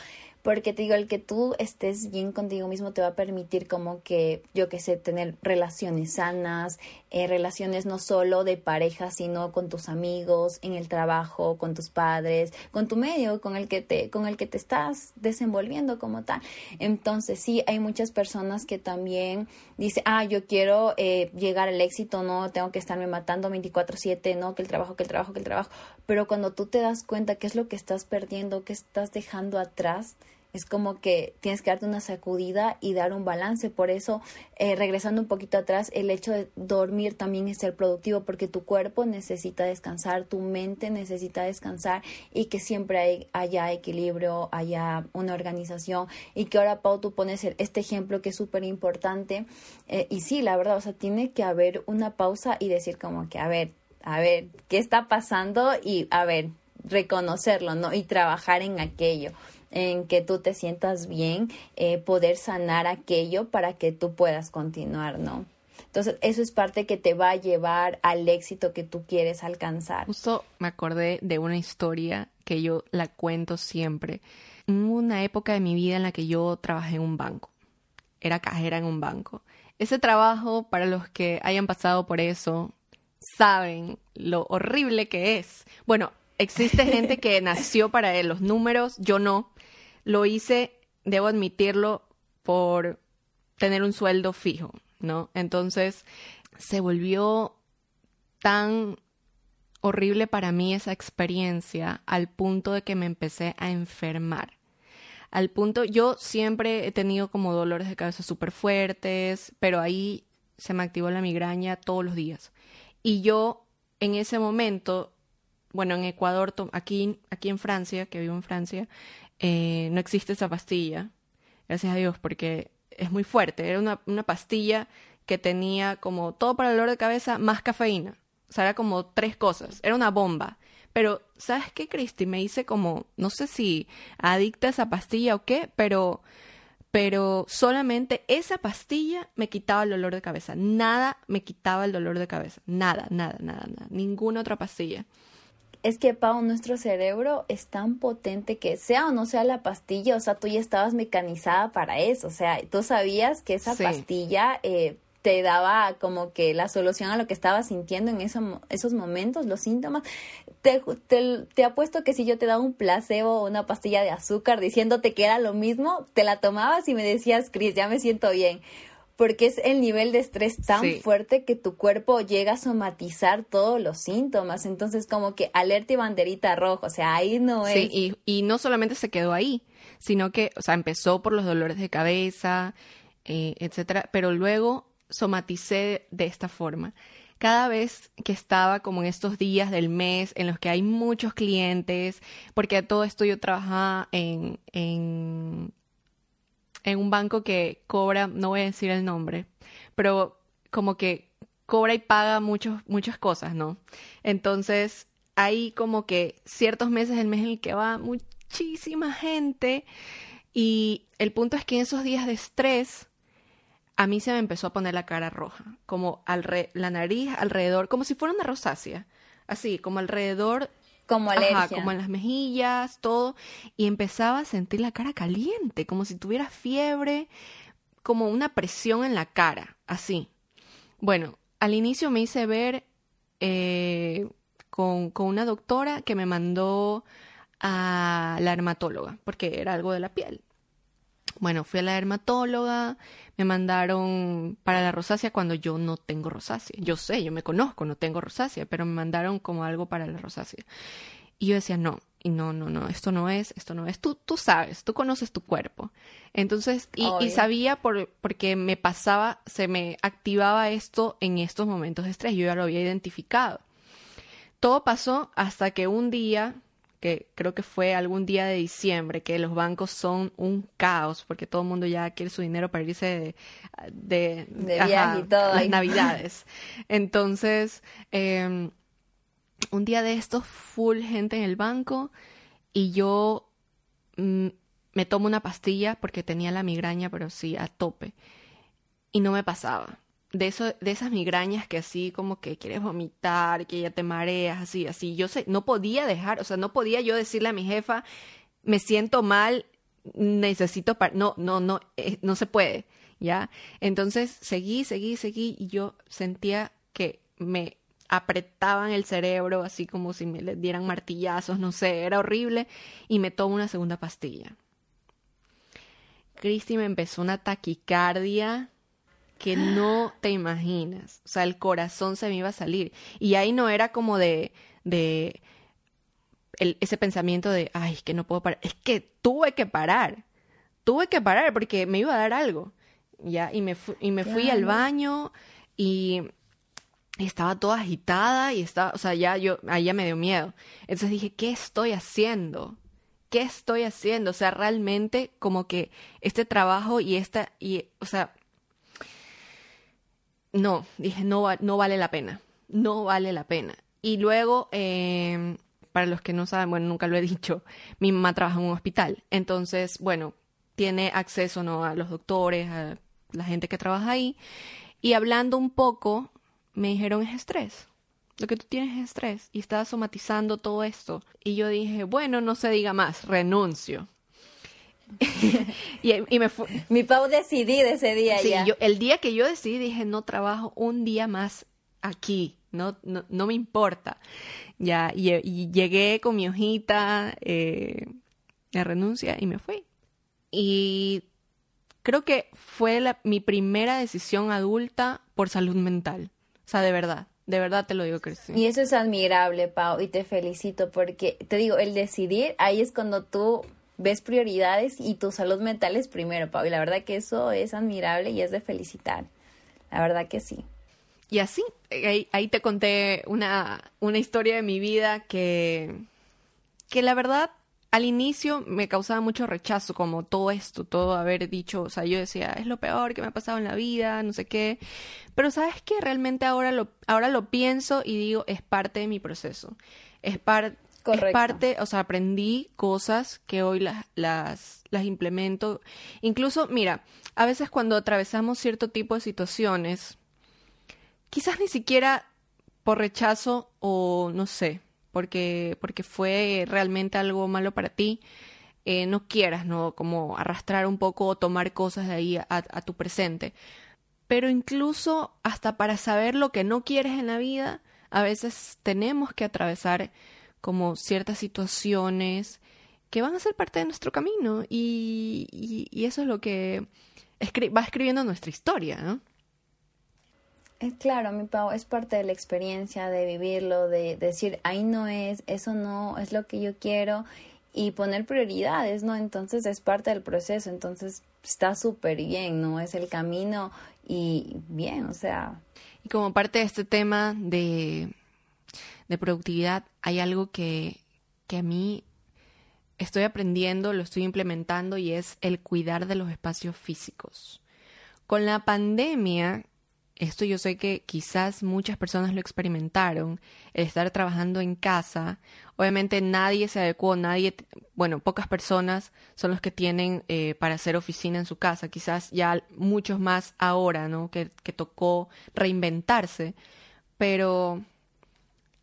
porque te digo, el que tú estés bien contigo mismo te va a permitir como que, yo que sé, tener relaciones sanas, eh, relaciones no solo de pareja, sino con tus amigos, en el trabajo, con tus padres, con tu medio, con el que te, con el que te estás desenvolviendo como tal. Entonces, sí, hay muchas personas que también dicen, ah, yo quiero eh, llegar al éxito, no, tengo que estarme matando 24/7, no, que el trabajo, que el trabajo, que el trabajo. Pero cuando tú te das cuenta qué es lo que estás perdiendo, qué estás dejando atrás, es como que tienes que darte una sacudida y dar un balance. Por eso, eh, regresando un poquito atrás, el hecho de dormir también es ser productivo porque tu cuerpo necesita descansar, tu mente necesita descansar y que siempre haya equilibrio, haya una organización y que ahora, Pau, tú pones este ejemplo que es súper importante. Eh, y sí, la verdad, o sea, tiene que haber una pausa y decir como que, a ver, a ver, ¿qué está pasando? Y a ver, reconocerlo, ¿no? Y trabajar en aquello en que tú te sientas bien, eh, poder sanar aquello para que tú puedas continuar, ¿no? Entonces, eso es parte que te va a llevar al éxito que tú quieres alcanzar. Justo me acordé de una historia que yo la cuento siempre. Hubo una época de mi vida en la que yo trabajé en un banco. Era cajera en un banco. Ese trabajo, para los que hayan pasado por eso, saben lo horrible que es. Bueno, existe gente que <laughs> nació para los números, yo no. Lo hice, debo admitirlo, por tener un sueldo fijo, ¿no? Entonces se volvió tan horrible para mí esa experiencia al punto de que me empecé a enfermar. Al punto, yo siempre he tenido como dolores de cabeza súper fuertes, pero ahí se me activó la migraña todos los días. Y yo en ese momento, bueno, en Ecuador, aquí, aquí en Francia, que vivo en Francia, eh, no existe esa pastilla, gracias a Dios, porque es muy fuerte. Era una, una pastilla que tenía como todo para el dolor de cabeza más cafeína. O sea, era como tres cosas. Era una bomba. Pero, ¿sabes qué, Cristi? Me hice como, no sé si adicta a esa pastilla o qué, pero, pero solamente esa pastilla me quitaba el dolor de cabeza. Nada me quitaba el dolor de cabeza. Nada, nada, nada, nada. Ninguna otra pastilla. Es que, Pau, nuestro cerebro es tan potente que sea o no sea la pastilla, o sea, tú ya estabas mecanizada para eso. O sea, tú sabías que esa pastilla eh, te daba como que la solución a lo que estabas sintiendo en esos momentos, los síntomas. Te, te, apuesto que si yo te daba un placebo o una pastilla de azúcar diciéndote que era lo mismo, te la tomabas y me decías, Cris, ya me siento bien. Porque es el nivel de estrés tan fuerte que tu cuerpo llega a somatizar todos los síntomas. Entonces, como que alerta y banderita roja. O sea, ahí no es. Sí, y, y no solamente se quedó ahí, sino que, o sea, empezó por los dolores de cabeza, eh, etcétera, pero luego somaticé de esta forma. Cada vez que estaba como en estos días del mes en los que hay muchos clientes, porque todo esto yo trabajaba en, en, en un banco que cobra, no voy a decir el nombre, pero como que cobra y paga muchos, muchas cosas, ¿no? Entonces, hay como que ciertos meses del mes en el que va muchísima gente y el punto es que en esos días de estrés a mí se me empezó a poner la cara roja, como la nariz alrededor, como si fuera una rosácea, así, como alrededor. Como alergia. como en las mejillas, todo. Y empezaba a sentir la cara caliente, como si tuviera fiebre, como una presión en la cara, así. Bueno, al inicio me hice ver eh, con, con una doctora que me mandó a la dermatóloga, porque era algo de la piel. Bueno, fui a la dermatóloga, me mandaron para la rosácea cuando yo no tengo rosácea. Yo sé, yo me conozco, no tengo rosácea, pero me mandaron como algo para la rosácea. Y yo decía, no, y no, no, no, esto no es, esto no es. Tú, tú sabes, tú conoces tu cuerpo. Entonces, y, y sabía por, porque me pasaba, se me activaba esto en estos momentos de estrés. Yo ya lo había identificado. Todo pasó hasta que un día que creo que fue algún día de diciembre, que los bancos son un caos porque todo el mundo ya quiere su dinero para irse de, de, viaje y todo. Las navidades. Entonces, em, un día de estos, full gente en el banco y yo mm, me tomo una pastilla porque tenía la migraña, pero sí, a tope. Y no me pasaba de, eso, de esas migrañas que así como que quieres vomitar, que ya te mareas, así, así. Yo sé, no podía dejar, o sea, no podía yo decirle a mi jefa, me siento mal, necesito, no, no, no, eh, no se puede, ¿ya? Entonces seguí, seguí, seguí y yo sentía que me apretaban el cerebro, así como si me le dieran martillazos, no sé, era horrible, y me tomo una segunda pastilla. Cristi me empezó una taquicardia que no te imaginas. O sea, el corazón se me iba a salir. Y ahí no era como de, de ese pensamiento de, ay, que no puedo parar. Es que tuve que parar. Tuve que parar porque me iba a dar algo. Ya, y me, y me fui al baño y, estaba toda agitada y estaba, o sea, ya yo, ahí ya me dio miedo. Entonces dije, ¿qué estoy haciendo? ¿Qué estoy haciendo? O sea, realmente como que este trabajo y esta, y, o sea, no, dije, no, no vale la pena, no vale la pena. Y luego, eh, para los que no saben, bueno, nunca lo he dicho, mi mamá trabaja en un hospital, entonces, bueno, tiene acceso ¿no? a los doctores, a la gente que trabaja ahí, y hablando un poco, me dijeron es estrés. Lo que tú tienes es estrés y estás somatizando todo esto. Y yo dije, bueno, no se diga más, renuncio. <laughs> y, me Mi Pau decidí de ese día sí, Yo, el día que yo decidí dije, no trabajo un día más aquí, no, no, me importa. Ya, y, llegué con mi hojita eh, de renuncia y me fui. Y creo que fue mi primera decisión adulta por salud mental. O sea, de verdad, de verdad te lo digo, Cristina. Y eso es admirable, Pau, y te felicito porque te digo, el decidir, ahí es cuando tú ves prioridades y tu salud mental es primero, Pau. Y la verdad que eso es admirable y es de felicitar. La verdad que sí. Y así, ahí, te conté una, una historia de mi vida que, que la verdad al inicio me causaba mucho rechazo, como todo esto, todo haber dicho, o sea, yo decía, es lo peor que me ha pasado en la vida, no sé qué. Pero sabes que realmente ahora lo, ahora lo pienso y digo, es parte de mi proceso. Es, es parte, o sea, aprendí cosas que hoy las, las, las implemento. Incluso, mira, a veces cuando atravesamos cierto tipo de situaciones, quizás ni siquiera por rechazo o no sé, porque, porque fue realmente algo malo para ti, eh, no quieras, ¿no? Como arrastrar un poco o tomar cosas de ahí a, tu presente. Pero incluso hasta para saber lo que no quieres en la vida, a veces tenemos que atravesar como ciertas situaciones que van a ser parte de nuestro camino y, y, eso es lo que va escribiendo nuestra historia, ¿no? Claro, mi Pau, es parte de la experiencia de vivirlo, de, decir, ahí no es, eso no es lo que yo quiero y poner prioridades, ¿no? Entonces es parte del proceso, entonces está súper bien, ¿no? Es el camino y bien, o sea. Y como parte de este tema de, de productividad, hay algo que, que a mí estoy aprendiendo, lo estoy implementando y es el cuidar de los espacios físicos. Con la pandemia esto yo sé que quizás muchas personas lo experimentaron, el estar trabajando en casa. Obviamente nadie se adecuó, nadie, bueno, pocas personas son los que tienen eh, para hacer oficina en su casa. Quizás ya muchos más ahora, ¿no? Que, que tocó reinventarse. Pero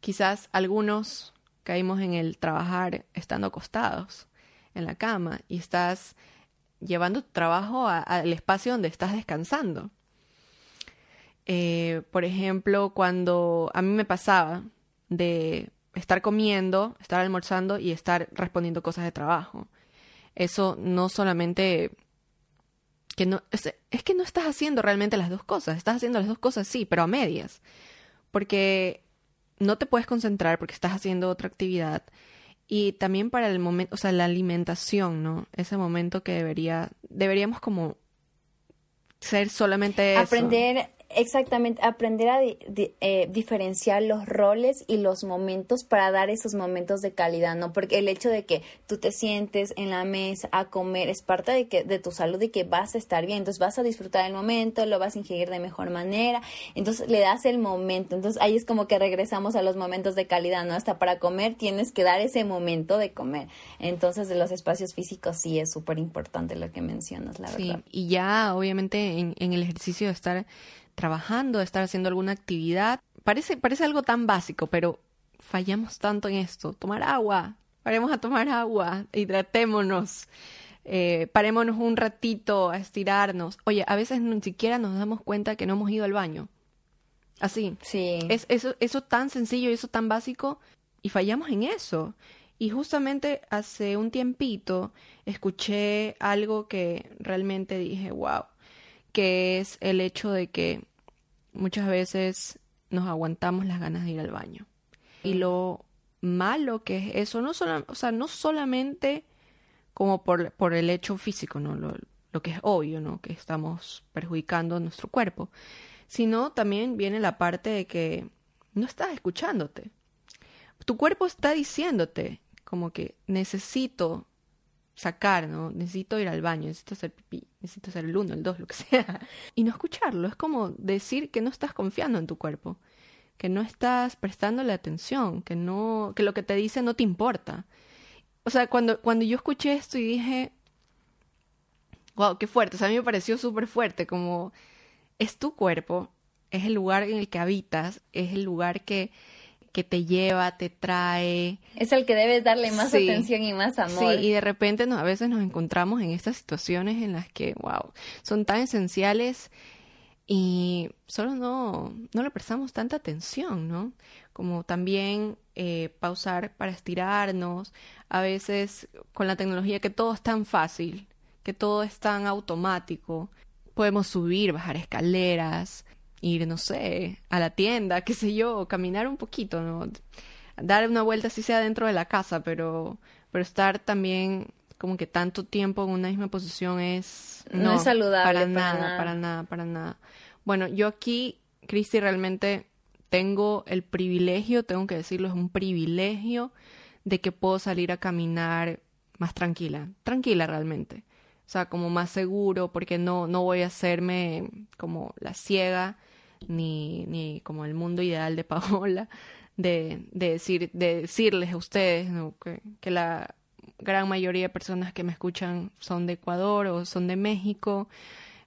quizás algunos caímos en el trabajar estando acostados en la cama y estás llevando tu trabajo al espacio donde estás descansando. Eh, por ejemplo, cuando a mí me pasaba de estar comiendo, estar almorzando y estar respondiendo cosas de trabajo. Eso no solamente que no es, es, que no estás haciendo realmente las dos cosas, estás haciendo las dos cosas sí, pero a medias. Porque no te puedes concentrar porque estás haciendo otra actividad y también para el momento, o sea, la alimentación, ¿no? Ese momento que debería deberíamos como ser solamente eso. aprender Exactamente, aprender a eh, diferenciar los roles y los momentos para dar esos momentos de calidad, ¿no? Porque el hecho de que tú te sientes en la mesa a comer es parte de, que, de tu salud y que vas a estar bien, entonces vas a disfrutar el momento, lo vas a ingerir de mejor manera, entonces le das el momento, entonces ahí es como que regresamos a los momentos de calidad, ¿no? Hasta para comer tienes que dar ese momento de comer, entonces de los espacios físicos sí es súper importante lo que mencionas, la verdad. Sí, y ya obviamente en, en el ejercicio de estar trabajando, de estar haciendo alguna actividad. Parece, parece algo tan básico, pero fallamos tanto en esto. Tomar agua, paremos a tomar agua, hidratémonos, eh, parémonos un ratito a estirarnos. Oye, a veces ni siquiera nos damos cuenta que no hemos ido al baño. Así. Sí. Es eso, eso tan sencillo y eso tan básico y fallamos en eso. Y justamente hace un tiempito escuché algo que realmente dije, wow, que es el hecho de que muchas veces nos aguantamos las ganas de ir al baño. Y lo malo que es eso, no, solo, o sea, no solamente como por, por el hecho físico, ¿no? Lo, lo que es obvio, ¿no? Que estamos perjudicando nuestro cuerpo, sino también viene la parte de que no estás escuchándote. Tu cuerpo está diciéndote como que necesito sacar, ¿no? Necesito ir al baño, necesito hacer pipí, necesito hacer el uno, el dos, lo que <laughs> sea. Y no escucharlo, es como decir que no estás confiando en tu cuerpo, que no estás prestándole atención, que no, que lo que te dice no te importa. O sea, cuando, cuando yo escuché esto y dije, wow, qué fuerte, o sea, a mí me pareció súper fuerte, como es tu cuerpo, es el lugar en el que habitas, es el lugar que que te lleva, te trae. Es el que debes darle más atención y más amor. Sí, y de repente a veces nos encontramos en estas situaciones en las que, wow, son tan esenciales y solo no, no le prestamos tanta atención, ¿no? Como también eh, pausar para estirarnos, a veces con la tecnología que todo es tan fácil, que todo es tan automático, podemos subir, bajar escaleras, ir, no sé, a la tienda, qué sé yo, caminar un poquito, ¿no? Dar una vuelta si sea dentro de la casa, pero, pero estar también como que tanto tiempo en una misma posición es... No, es saludable. Para, nada, para nada, para nada. Bueno, yo aquí, Cristi, realmente tengo el privilegio, tengo que decirlo, es un privilegio de que puedo salir a caminar más tranquila, tranquila realmente. O sea, como más seguro, porque no, no voy a hacerme como la ciega, ni, ni como el mundo ideal de Paola, de, de, decir, de decirles a ustedes que, que la gran mayoría de personas que me escuchan son de Ecuador o son de México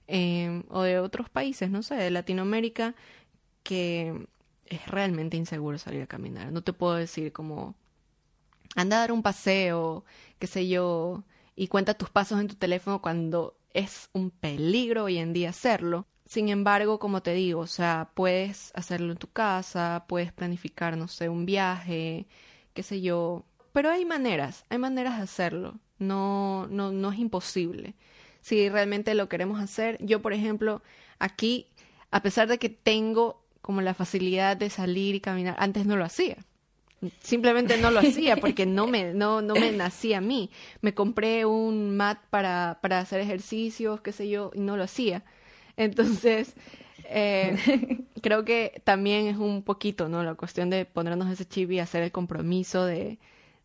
eh, o de otros países, no sé, de Latinoamérica, que es realmente inseguro salir a caminar. No te puedo decir como anda a dar un paseo, qué sé yo, y cuenta tus pasos en tu teléfono cuando es un peligro hoy en día hacerlo. Sin embargo, como te digo, o sea, puedes hacerlo en tu casa, puedes planificar, no sé, un viaje, qué sé yo, pero hay maneras, hay maneras de hacerlo. No, no, no es imposible. Si realmente lo queremos hacer, yo, por ejemplo, aquí, a pesar de que tengo como la facilidad de salir y caminar, antes no lo hacía. Simplemente no lo <laughs> hacía porque no me, no, no me nacía a mí. Me compré un mat para, para hacer ejercicios, qué sé yo, y no lo hacía. Entonces, eh, <laughs> creo que también es un poquito, ¿no? La cuestión de ponernos ese chip y hacer el compromiso de,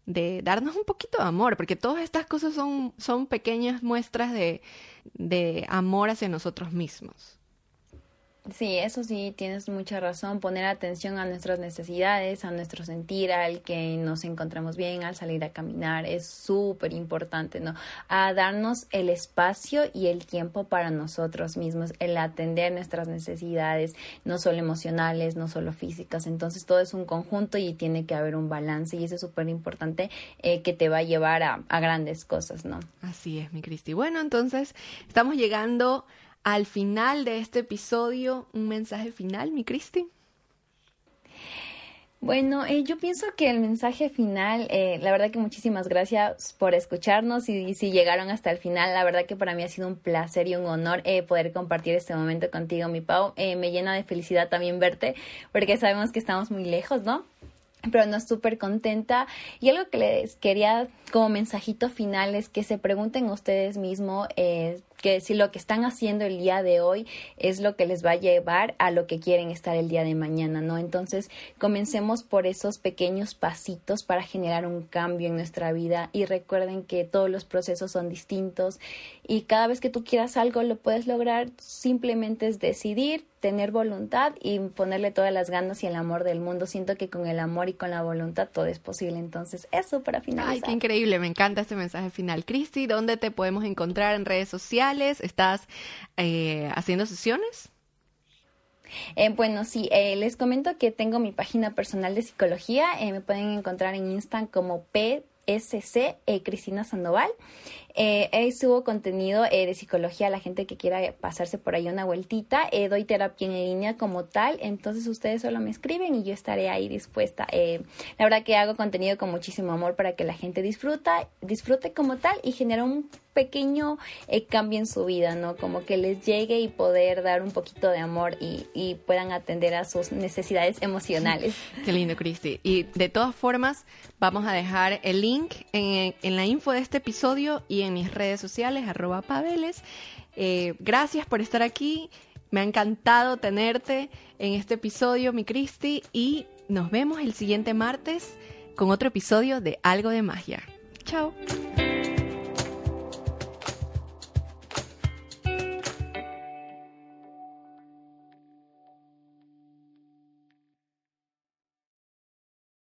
de darnos un poquito de amor, porque todas estas cosas son, son pequeñas muestras de, de amor hacia nosotros mismos. Sí, eso sí, tienes mucha razón. Poner atención a nuestras necesidades, a nuestro sentir, al que nos encontramos bien, al salir a caminar, es súper importante, ¿no? A darnos el espacio y el tiempo para nosotros mismos, el atender nuestras necesidades, no solo emocionales, no solo físicas. Entonces, todo es un conjunto y tiene que haber un balance y eso es súper importante eh, que te va a llevar a, a grandes cosas, ¿no? Así es, mi Cristi. Bueno, entonces, estamos llegando al final de este episodio, un mensaje final, mi Cristi. Bueno, eh, yo pienso que el mensaje final, eh, la verdad que muchísimas gracias por escucharnos y, si llegaron hasta el final, la verdad que para mí ha sido un placer y un honor eh, poder compartir este momento contigo, mi Pau. me llena de felicidad también verte, porque sabemos que estamos muy lejos, ¿no? pero no súper contenta. Y algo que les quería como mensajito final es que se pregunten ustedes mismos que si lo que están haciendo el día de hoy es lo que les va a llevar a lo que quieren estar el día de mañana, ¿no? Entonces, comencemos por esos pequeños pasitos para generar un cambio en nuestra vida y recuerden que todos los procesos son distintos y cada vez que tú quieras algo lo puedes lograr, simplemente es decidir, tener voluntad y ponerle todas las ganas y el amor del mundo. Siento que con el amor y con la voluntad todo es posible. Entonces, eso para finalizar. Ay, qué increíble, me encanta este mensaje final. Cristi, ¿dónde te podemos encontrar en redes sociales? ¿Estás eh, haciendo sesiones? Eh, bueno, sí, eh, les comento que tengo mi página personal de psicología. me pueden encontrar en Insta como PSC Cristina Sandoval. Subo contenido de psicología a la gente que quiera pasarse por ahí una vueltita. Doy terapia en línea como tal, entonces ustedes solo me escriben y yo estaré ahí dispuesta. La verdad que hago contenido con muchísimo amor para que la gente disfruta, disfrute como tal y genera un pequeño cambio en su vida, ¿no? Como que les llegue y poder dar un poquito de amor y, puedan atender a sus necesidades emocionales. <laughs> Qué lindo, Cristi. Y de todas formas, vamos a dejar el link en, en la info de este episodio y en mis redes sociales, arroba pabeles. Eh, gracias por estar aquí. Me ha encantado tenerte en este episodio, mi Cristi, y nos vemos el siguiente martes con otro episodio de Algo de Magia. Chao.